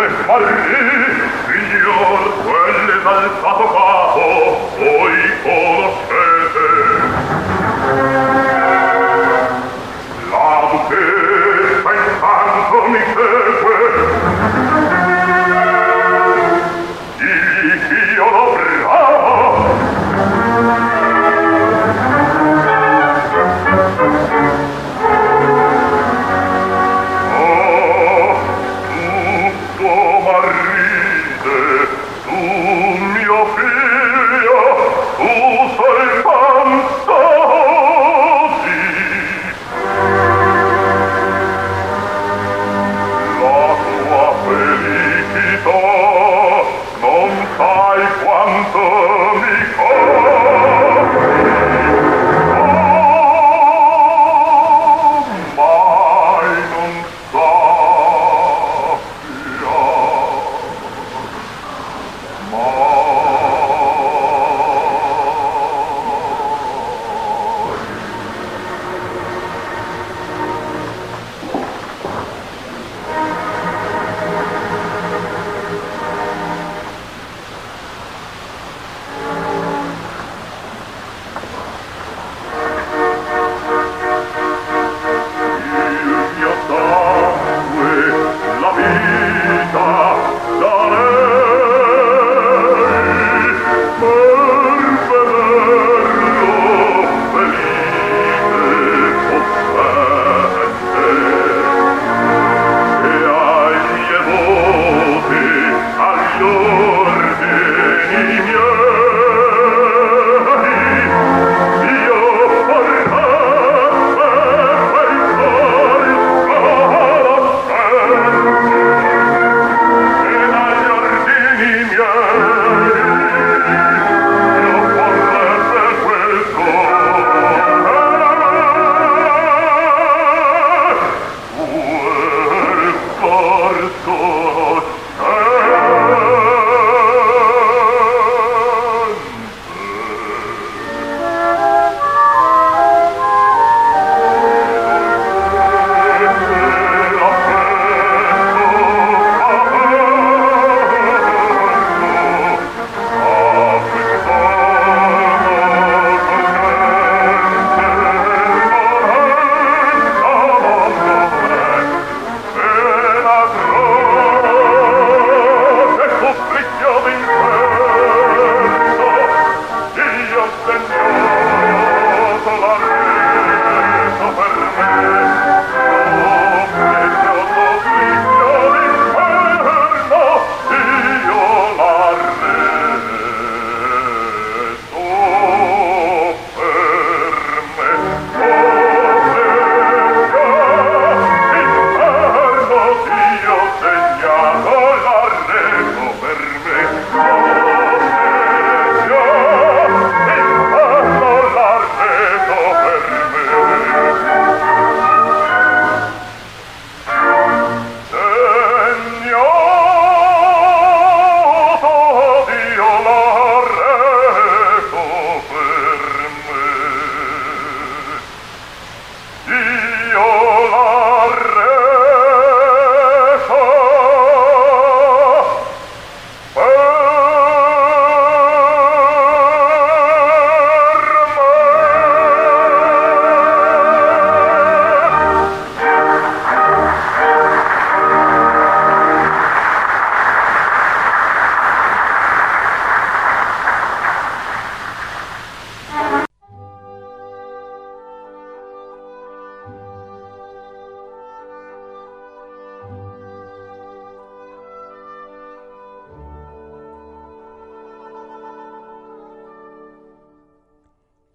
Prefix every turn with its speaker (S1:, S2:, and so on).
S1: quel mari